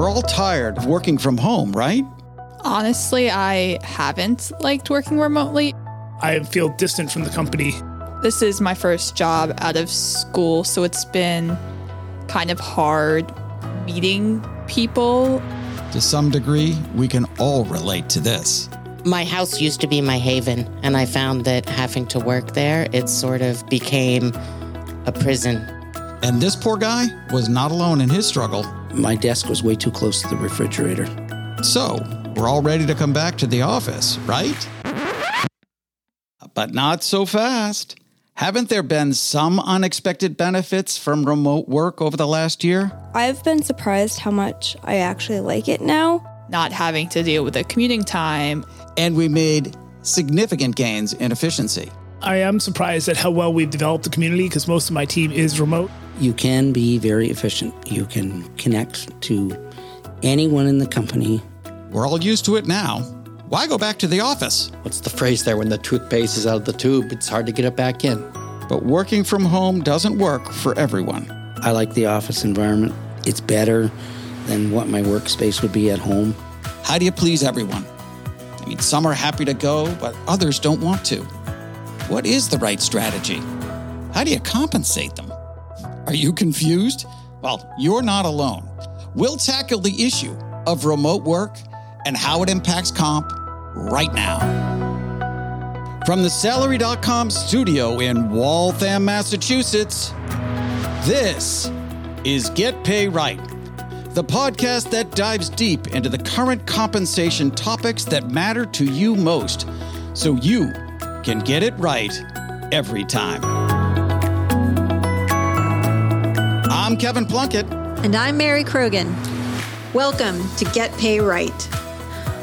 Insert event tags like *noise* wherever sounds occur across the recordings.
We're all tired of working from home, right? Honestly, I haven't liked working remotely. I feel distant from the company. This is my first job out of school, so it's been kind of hard meeting people. To some degree, we can all relate to this. My house used to be my haven, and I found that having to work there, it sort of became a prison. And this poor guy was not alone in his struggle. My desk was way too close to the refrigerator. So, we're all ready to come back to the office, right? But not so fast. Haven't there been some unexpected benefits from remote work over the last year? I've been surprised how much I actually like it now. Not having to deal with the commuting time. And we made significant gains in efficiency. I am surprised at how well we've developed the community because most of my team is remote. You can be very efficient. You can connect to anyone in the company. We're all used to it now. Why go back to the office? What's the phrase there? When the toothpaste is out of the tube, it's hard to get it back in. But working from home doesn't work for everyone. I like the office environment. It's better than what my workspace would be at home. How do you please everyone? I mean, some are happy to go, but others don't want to. What is the right strategy? How do you compensate them? Are you confused? Well, you're not alone. We'll tackle the issue of remote work and how it impacts comp right now. From the Salary.com studio in Waltham, Massachusetts, this is Get Pay Right, the podcast that dives deep into the current compensation topics that matter to you most so you can get it right every time. I'm Kevin Plunkett. And I'm Mary Krogan. Welcome to Get Pay Right.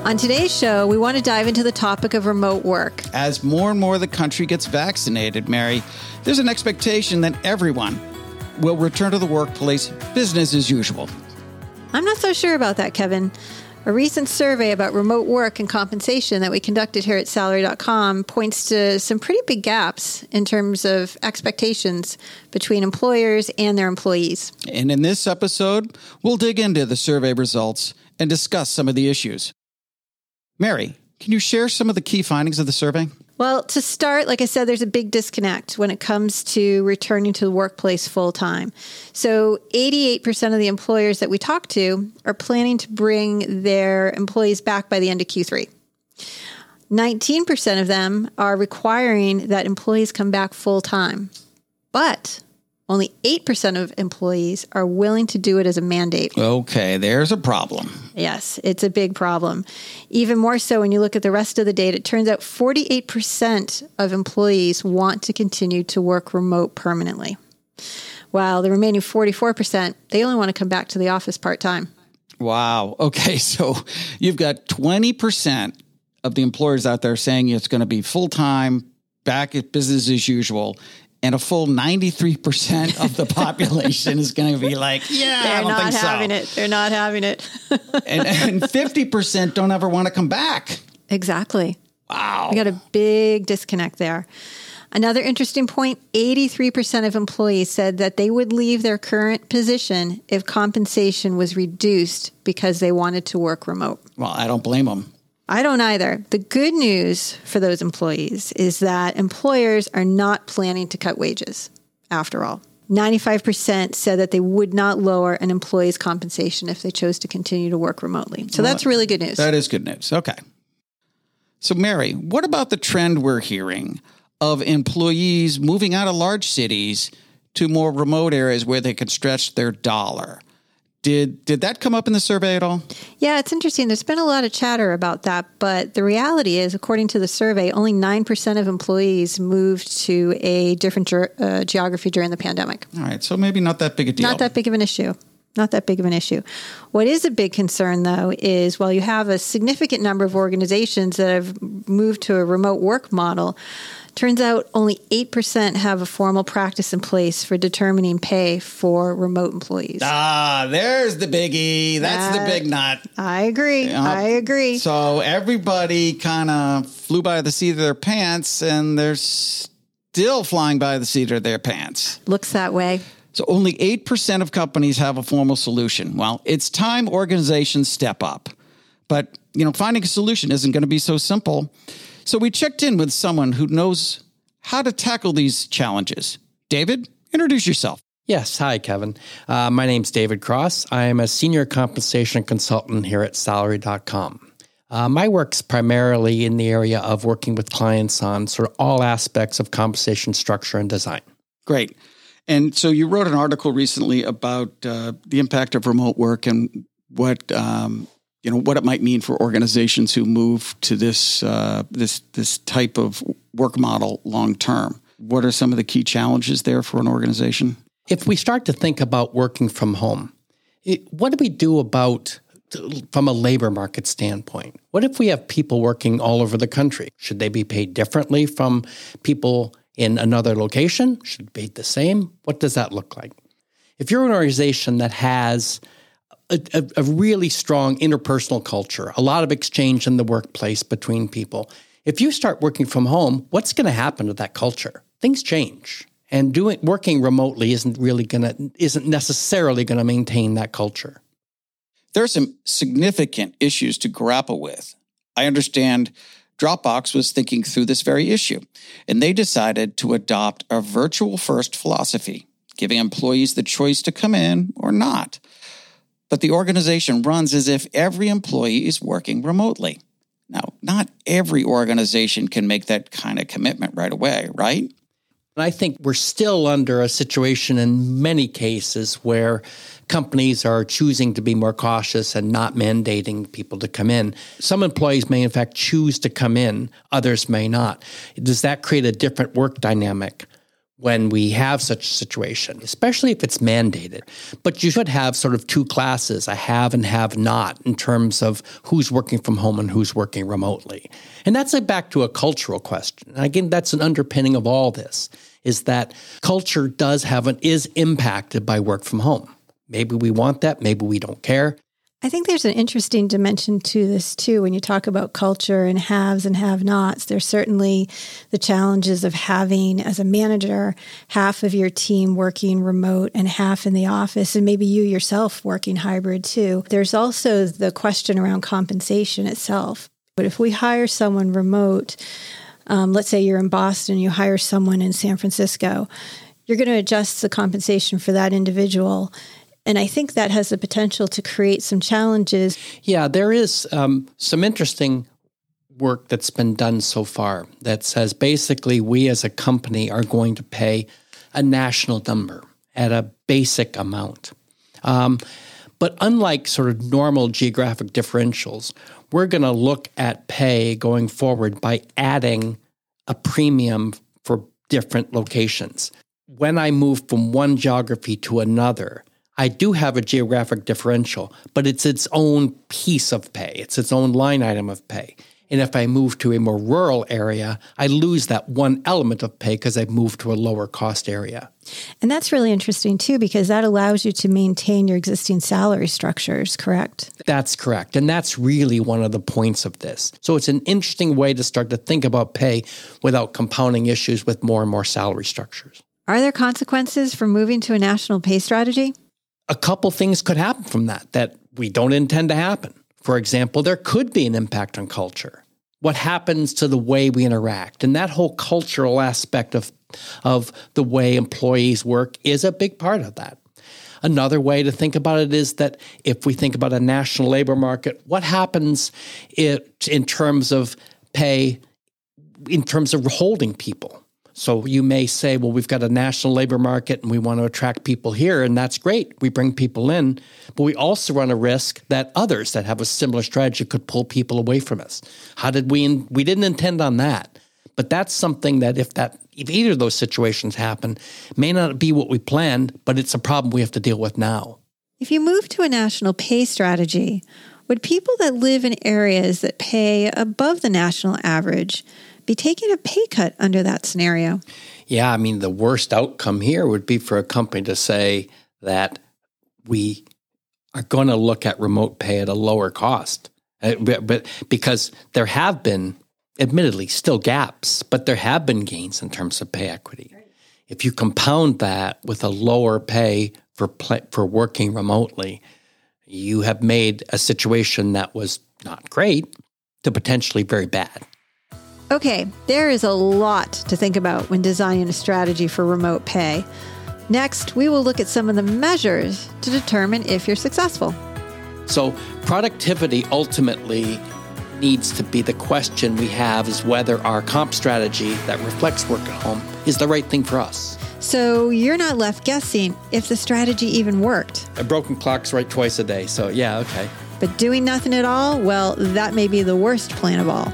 On today's show, we want to dive into the topic of remote work. As more and more of the country gets vaccinated, Mary, there's an expectation that everyone will return to the workplace business as usual. I'm not so sure about that, Kevin. A recent survey about remote work and compensation that we conducted here at salary.com points to some pretty big gaps in terms of expectations between employers and their employees. And in this episode, we'll dig into the survey results and discuss some of the issues. Mary, can you share some of the key findings of the survey? Well, to start, like I said, there's a big disconnect when it comes to returning to the workplace full time. So, 88% of the employers that we talk to are planning to bring their employees back by the end of Q3. 19% of them are requiring that employees come back full time. But only 8% of employees are willing to do it as a mandate. Okay, there's a problem. Yes, it's a big problem. Even more so when you look at the rest of the data, it turns out 48% of employees want to continue to work remote permanently. While the remaining 44%, they only want to come back to the office part time. Wow. Okay, *laughs* so you've got 20% of the employers out there saying it's going to be full time, back at business as usual and a full 93% of the population is going to be like, *laughs* yeah, They're I don't not think so. having it. They're not having it. *laughs* and, and 50% don't ever want to come back. exactly. Wow. We got a big disconnect there. Another interesting point 83% of employees said that they would leave their current position if compensation was reduced because they wanted to work remote. Well, I don't blame them. I don't either. The good news for those employees is that employers are not planning to cut wages after all. 95% said that they would not lower an employee's compensation if they chose to continue to work remotely. So that's really good news. That is good news. Okay. So, Mary, what about the trend we're hearing of employees moving out of large cities to more remote areas where they can stretch their dollar? Did did that come up in the survey at all? Yeah, it's interesting. There's been a lot of chatter about that, but the reality is, according to the survey, only 9% of employees moved to a different ge- uh, geography during the pandemic. All right, so maybe not that big a deal. Not that big of an issue. Not that big of an issue. What is a big concern, though, is while you have a significant number of organizations that have moved to a remote work model, turns out only 8% have a formal practice in place for determining pay for remote employees. Ah, there's the biggie. That's the big nut. I agree. I agree. So everybody kind of flew by the seat of their pants, and they're still flying by the seat of their pants. Looks that way. So only 8% of companies have a formal solution. Well, it's time organizations step up. But, you know, finding a solution isn't going to be so simple. So we checked in with someone who knows how to tackle these challenges. David, introduce yourself. Yes. Hi, Kevin. Uh, my name's David Cross. I am a senior compensation consultant here at salary.com. Uh, my work's primarily in the area of working with clients on sort of all aspects of compensation structure and design. Great. And so you wrote an article recently about uh, the impact of remote work and what um, you know what it might mean for organizations who move to this uh, this this type of work model long term. What are some of the key challenges there for an organization? If we start to think about working from home, it, what do we do about from a labor market standpoint? What if we have people working all over the country? Should they be paid differently from people in another location? Should be the same? What does that look like? If you're an organization that has a, a, a, really strong interpersonal culture, a lot of exchange in the workplace between people, if you start working from home, what's going to happen to that culture? Things change. And doing working remotely isn't really going to isn't necessarily going to maintain that culture. There are some significant issues to grapple with. I understand Dropbox was thinking through this very issue, and they decided to adopt a virtual first philosophy, giving employees the choice to come in or not. But the organization runs as if every employee is working remotely. Now, not every organization can make that kind of commitment right away, right? I think we're still under a situation in many cases where companies are choosing to be more cautious and not mandating people to come in. Some employees may, in fact, choose to come in, others may not. Does that create a different work dynamic? When we have such a situation, especially if it's mandated. But you should have sort of two classes, a have and have not, in terms of who's working from home and who's working remotely. And that's a, back to a cultural question. And again, that's an underpinning of all this, is that culture does have an, is impacted by work from home. Maybe we want that, maybe we don't care. I think there's an interesting dimension to this too. When you talk about culture and haves and have nots, there's certainly the challenges of having, as a manager, half of your team working remote and half in the office, and maybe you yourself working hybrid too. There's also the question around compensation itself. But if we hire someone remote, um, let's say you're in Boston, you hire someone in San Francisco, you're going to adjust the compensation for that individual and I think that has the potential to create some challenges. Yeah, there is um, some interesting work that's been done so far that says basically we as a company are going to pay a national number at a basic amount. Um, but unlike sort of normal geographic differentials, we're going to look at pay going forward by adding a premium for different locations. When I move from one geography to another, I do have a geographic differential, but it's its own piece of pay. It's its own line item of pay. And if I move to a more rural area, I lose that one element of pay because I've moved to a lower cost area. And that's really interesting too, because that allows you to maintain your existing salary structures, correct? That's correct. And that's really one of the points of this. So it's an interesting way to start to think about pay without compounding issues with more and more salary structures. Are there consequences for moving to a national pay strategy? A couple things could happen from that that we don't intend to happen. For example, there could be an impact on culture. What happens to the way we interact and that whole cultural aspect of, of the way employees work is a big part of that. Another way to think about it is that if we think about a national labor market, what happens it, in terms of pay, in terms of holding people? So you may say, well, we've got a national labor market and we want to attract people here, and that's great. We bring people in, but we also run a risk that others that have a similar strategy could pull people away from us. How did we? In, we didn't intend on that, but that's something that if that if either of those situations happen, may not be what we planned, but it's a problem we have to deal with now. If you move to a national pay strategy, would people that live in areas that pay above the national average be taking a pay cut under that scenario. Yeah, I mean, the worst outcome here would be for a company to say that we are going to look at remote pay at a lower cost. Uh, but because there have been, admittedly, still gaps, but there have been gains in terms of pay equity. If you compound that with a lower pay for for working remotely, you have made a situation that was not great to potentially very bad. Okay, there is a lot to think about when designing a strategy for remote pay. Next, we will look at some of the measures to determine if you're successful. So, productivity ultimately needs to be the question we have is whether our comp strategy that reflects work at home is the right thing for us. So you're not left guessing if the strategy even worked. A broken clock's right twice a day, so yeah, okay. But doing nothing at all, well, that may be the worst plan of all.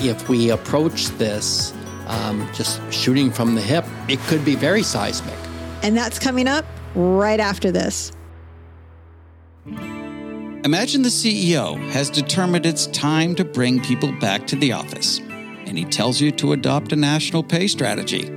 If we approach this um, just shooting from the hip, it could be very seismic. And that's coming up right after this. Imagine the CEO has determined it's time to bring people back to the office, and he tells you to adopt a national pay strategy.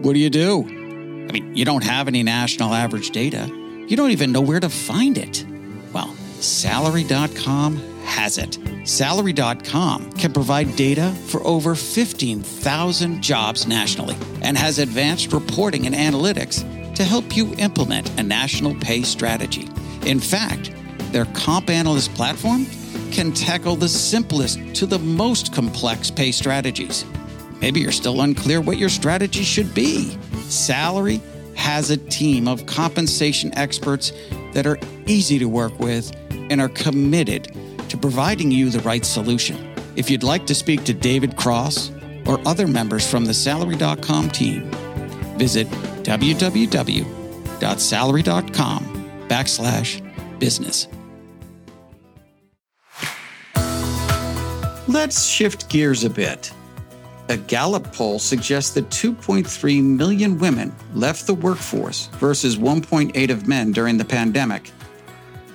What do you do? I mean, you don't have any national average data. You don't even know where to find it. Well, salary.com has it. Salary.com can provide data for over 15,000 jobs nationally and has advanced reporting and analytics to help you implement a national pay strategy. In fact, their Comp Analyst platform can tackle the simplest to the most complex pay strategies. Maybe you're still unclear what your strategy should be. Salary has a team of compensation experts that are easy to work with and are committed to providing you the right solution. If you'd like to speak to David Cross or other members from the Salary.com team, visit www.salary.com backslash business. Let's shift gears a bit. A Gallup poll suggests that 2.3 million women left the workforce versus 1.8 of men during the pandemic.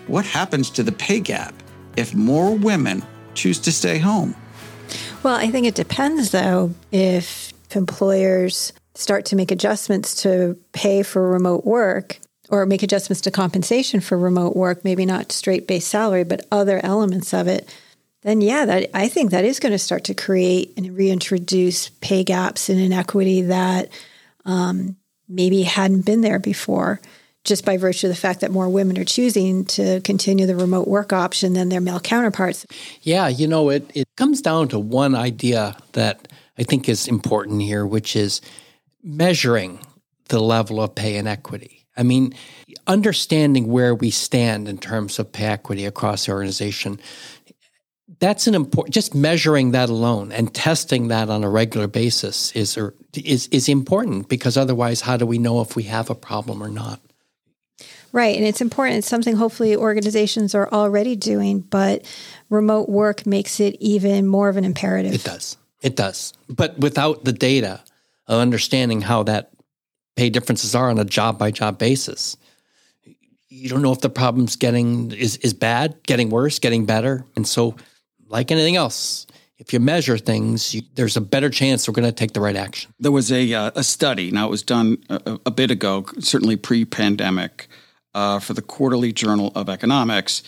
What happens to the pay gap if more women choose to stay home? Well, I think it depends, though, if employers start to make adjustments to pay for remote work or make adjustments to compensation for remote work, maybe not straight base salary, but other elements of it, then yeah, that I think that is going to start to create and reintroduce pay gaps and inequity that um, maybe hadn't been there before, just by virtue of the fact that more women are choosing to continue the remote work option than their male counterparts. Yeah, you know, it, it comes down to one idea that I think is important here, which is measuring the level of pay inequity. I mean, understanding where we stand in terms of pay equity across the organization that's an important just measuring that alone and testing that on a regular basis is er, is is important because otherwise how do we know if we have a problem or not right and it's important. It's something hopefully organizations are already doing but remote work makes it even more of an imperative. It does. It does. But without the data of understanding how that pay differences are on a job by job basis you don't know if the problem's getting is is bad getting worse getting better. And so like anything else, if you measure things, you, there's a better chance we're going to take the right action. There was a, uh, a study, now it was done a, a bit ago, certainly pre pandemic, uh, for the Quarterly Journal of Economics,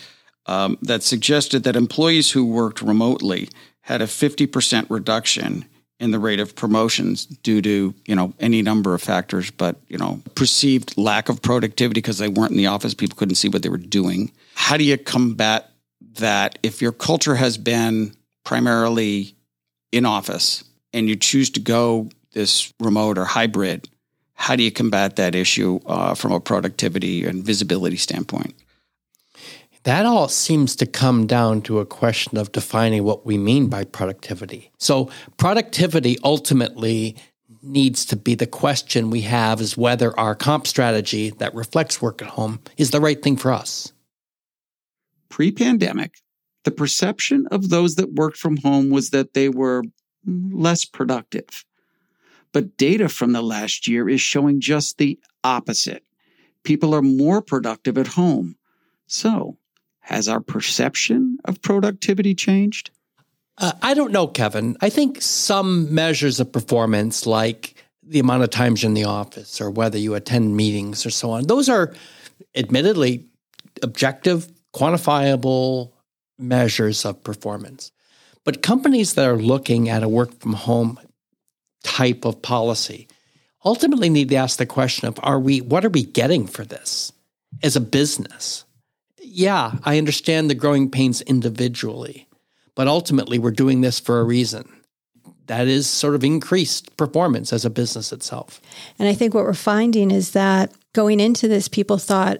um, that suggested that employees who worked remotely had a 50% reduction in the rate of promotions due to you know any number of factors but you know perceived lack of productivity because they weren't in the office people couldn't see what they were doing. How do you combat that if your culture has been primarily in office and you choose to go this remote or hybrid, how do you combat that issue uh, from a productivity and visibility standpoint? That all seems to come down to a question of defining what we mean by productivity. So, productivity ultimately needs to be the question we have is whether our comp strategy that reflects work at home is the right thing for us pre pandemic, the perception of those that worked from home was that they were less productive. But data from the last year is showing just the opposite. People are more productive at home. So, has our perception of productivity changed? Uh, I don't know, Kevin. I think some measures of performance, like the amount of times you're in the office or whether you attend meetings or so on, those are admittedly objective quantifiable measures of performance. But companies that are looking at a work from home type of policy ultimately need to ask the question of are we what are we getting for this as a business? Yeah, I understand the growing pains individually, but ultimately we're doing this for a reason. That is sort of increased performance as a business itself. And I think what we're finding is that going into this, people thought,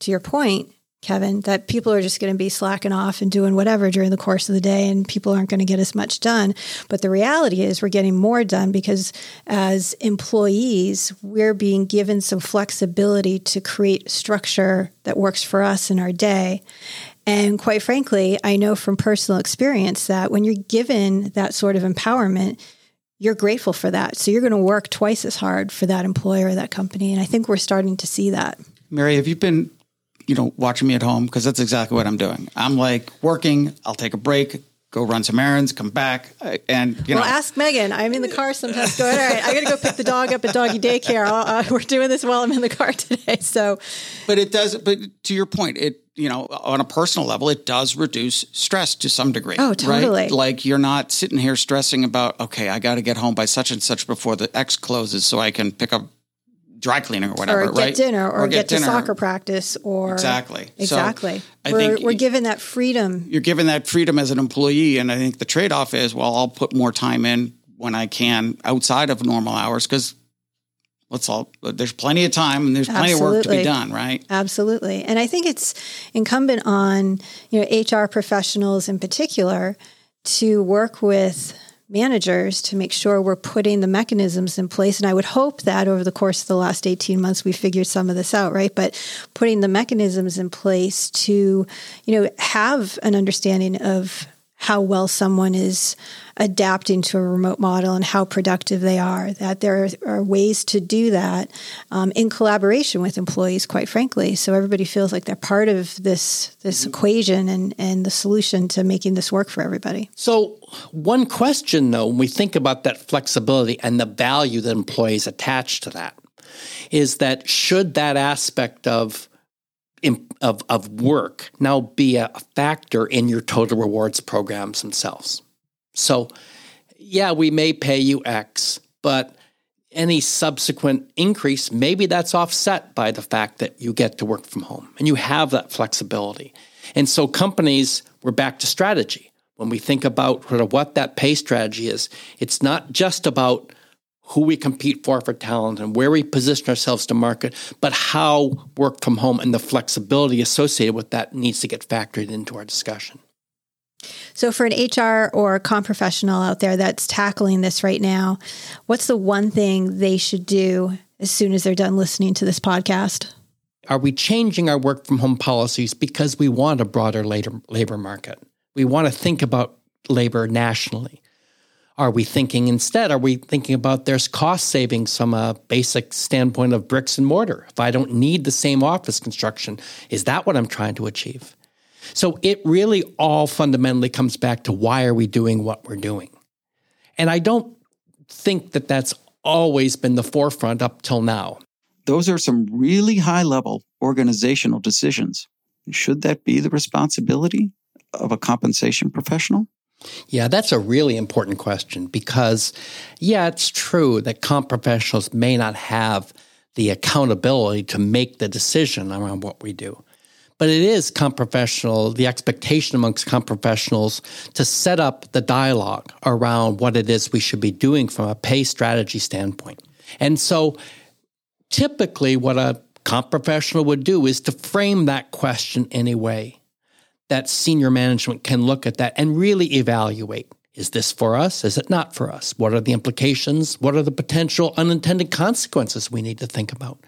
to your point, Kevin, that people are just going to be slacking off and doing whatever during the course of the day and people aren't going to get as much done. But the reality is, we're getting more done because as employees, we're being given some flexibility to create structure that works for us in our day. And quite frankly, I know from personal experience that when you're given that sort of empowerment, you're grateful for that. So you're going to work twice as hard for that employer or that company. And I think we're starting to see that. Mary, have you been, you know, watching me at home? Because that's exactly what I'm doing. I'm like working, I'll take a break, go run some errands, come back, uh, and you well, know. ask Megan. I'm in the car sometimes. Going, all right, I got to go pick the dog up at doggy daycare. Uh, we're doing this while I'm in the car *laughs* today. So, but it does. But to your point, it you know, on a personal level, it does reduce stress to some degree. Oh, totally. Right? Like you're not sitting here stressing about, okay, I got to get home by such and such before the X closes so I can pick up dry cleaning or whatever, or get right? dinner, or, Or get, get to soccer practice, or Exactly. So, exactly. I we're think we're given that freedom. You're given that freedom as an employee, and I think the trade off is, well, I'll put more time in when I can outside of normal hours because let's all there's plenty of time and there's plenty of work to Absolutely. be done, right? Absolutely. And I think it's incumbent on, you know, HR professionals in particular to work with managers to make sure we're putting the mechanisms in place. And I would hope that over the course of the last 18 months, we figured some of this out, right? But putting the mechanisms in place to, you know, have an understanding of how well someone is adapting to a remote model and how productive they are. That there are ways to do that um, in collaboration with employees, quite frankly, so everybody feels like they're part of this this equation and and the solution to making this work for everybody. So, one question though, when we think about that flexibility and the value that employees attach to that, is that should that aspect of of, of work now be a factor in your total rewards programs themselves? So, yeah, we may pay you X, but any subsequent increase, maybe that's offset by the fact that you get to work from home and you have that flexibility. And so companies, we're back to strategy. When we think about sort of what that pay strategy is, it's not just about who we compete for for talent and where we position ourselves to market, but how work from home and the flexibility associated with that needs to get factored into our discussion. So, for an HR or comp professional out there that's tackling this right now, what's the one thing they should do as soon as they're done listening to this podcast? Are we changing our work from home policies because we want a broader labor, labor market? We want to think about labor nationally. Are we thinking instead, are we thinking about there's cost savings from a basic standpoint of bricks and mortar? If I don't need the same office construction, is that what I'm trying to achieve? So it really all fundamentally comes back to why are we doing what we're doing? And I don't think that that's always been the forefront up till now. Those are some really high level organizational decisions. Should that be the responsibility of a compensation professional? Yeah, that's a really important question because, yeah, it's true that comp professionals may not have the accountability to make the decision around what we do. But it is comp professional, the expectation amongst comp professionals to set up the dialogue around what it is we should be doing from a pay strategy standpoint. And so typically what a comp professional would do is to frame that question in a way that senior management can look at that and really evaluate is this for us? Is it not for us? What are the implications? What are the potential unintended consequences we need to think about?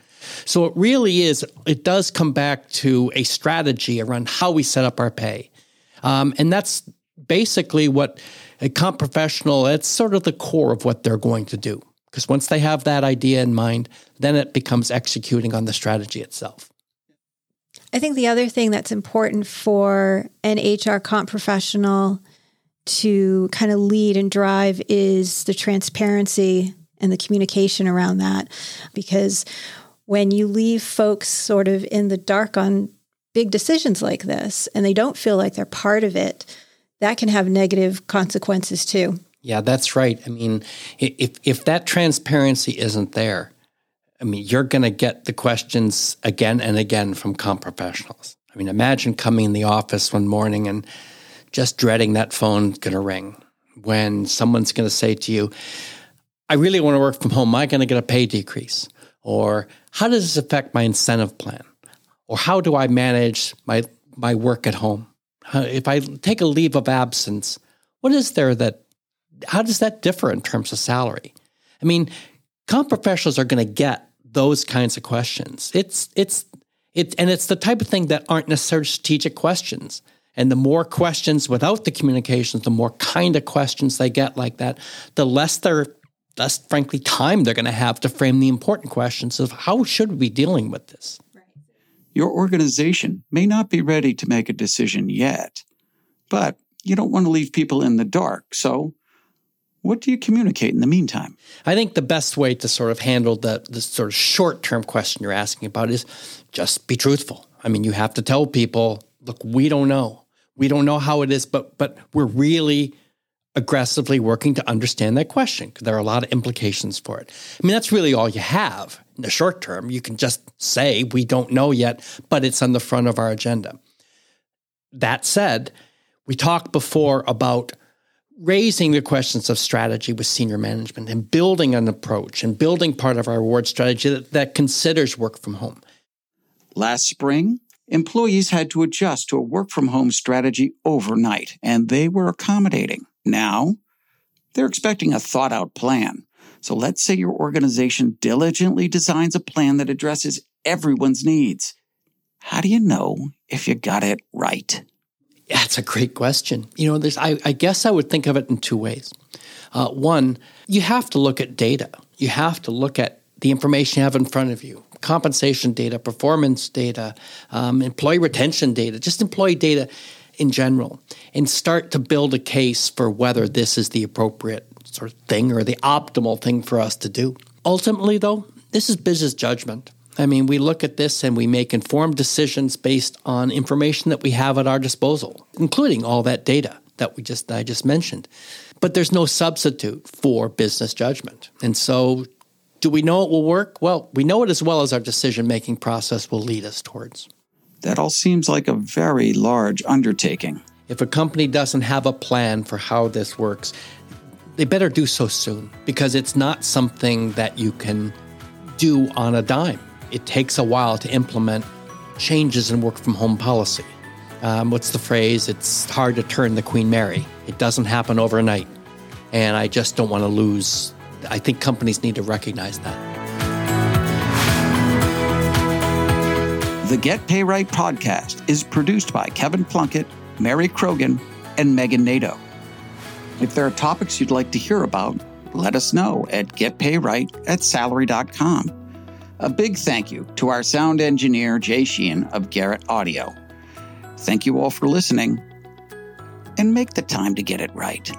So it really is, it does come back to a strategy around how we set up our pay. Um, and that's basically what a comp professional, it's sort of the core of what they're going to do. Because once they have that idea in mind, then it becomes executing on the strategy itself. I think the other thing that's important for an HR comp professional to kind of lead and drive is the transparency and the communication around that. Because when you leave folks sort of in the dark on big decisions like this and they don't feel like they're part of it, that can have negative consequences too. Yeah, that's right. I mean, if if that transparency isn't there, I mean, you're going to get the questions again and again from comp professionals. I mean, imagine coming in the office one morning and just dreading that phone going to ring when someone's going to say to you, I really want to work from home. Am I going to get a pay decrease? Or how does this affect my incentive plan? Or how do I manage my, my work at home? If I take a leave of absence, what is there that, how does that differ in terms of salary? I mean, comp professionals are going to get those kinds of questions. It's, it's, it, and it's the type of thing that aren't necessarily strategic questions. And the more questions without the communications, the more kind of questions they get like that, the less they're less frankly time they're going to have to frame the important questions of how should we be dealing with this. Your organization may not be ready to make a decision yet, but you don't want to leave people in the dark. So what do you communicate in the meantime? I think the best way to sort of handle the, the sort of short term question you're asking about is just be truthful. I mean, you have to tell people, look, we don't know. We don't know how it is, but but we're really aggressively working to understand that question because there are a lot of implications for it. I mean, that's really all you have in the short term. You can just say we don't know yet, but it's on the front of our agenda. That said, we talked before about raising the questions of strategy with senior management and building an approach and building part of our reward strategy that, that considers work from home. Last spring, employees had to adjust to a work from home strategy overnight, and they were accommodating. Now, they're expecting a thought out plan. So let's say your organization diligently designs a plan that addresses everyone's needs. How do you know if you got it right? That's a great question. You know, there's, I, I guess I would think of it in two ways. Uh, one, you have to look at data. You have to look at the information you have in front of you compensation data, performance data, um, employee retention data, just employee data in general, and start to build a case for whether this is the appropriate sort of thing or the optimal thing for us to do. Ultimately, though, this is business judgment. I mean, we look at this and we make informed decisions based on information that we have at our disposal, including all that data that we just I just mentioned. But there's no substitute for business judgment. And so do we know it will work? Well, we know it as well as our decision making process will lead us towards. That all seems like a very large undertaking. If a company doesn't have a plan for how this works, they better do so soon because it's not something that you can do on a dime it takes a while to implement changes in work from home policy. Um, what's the phrase? It's hard to turn the Queen Mary. It doesn't happen overnight. And I just don't want to lose. I think companies need to recognize that. The Get Pay Right podcast is produced by Kevin Plunkett, Mary Krogan, and Megan Nato. If there are topics you'd like to hear about, let us know at getpayright at salary.com. A big thank you to our sound engineer, Jay Sheehan of Garrett Audio. Thank you all for listening, and make the time to get it right.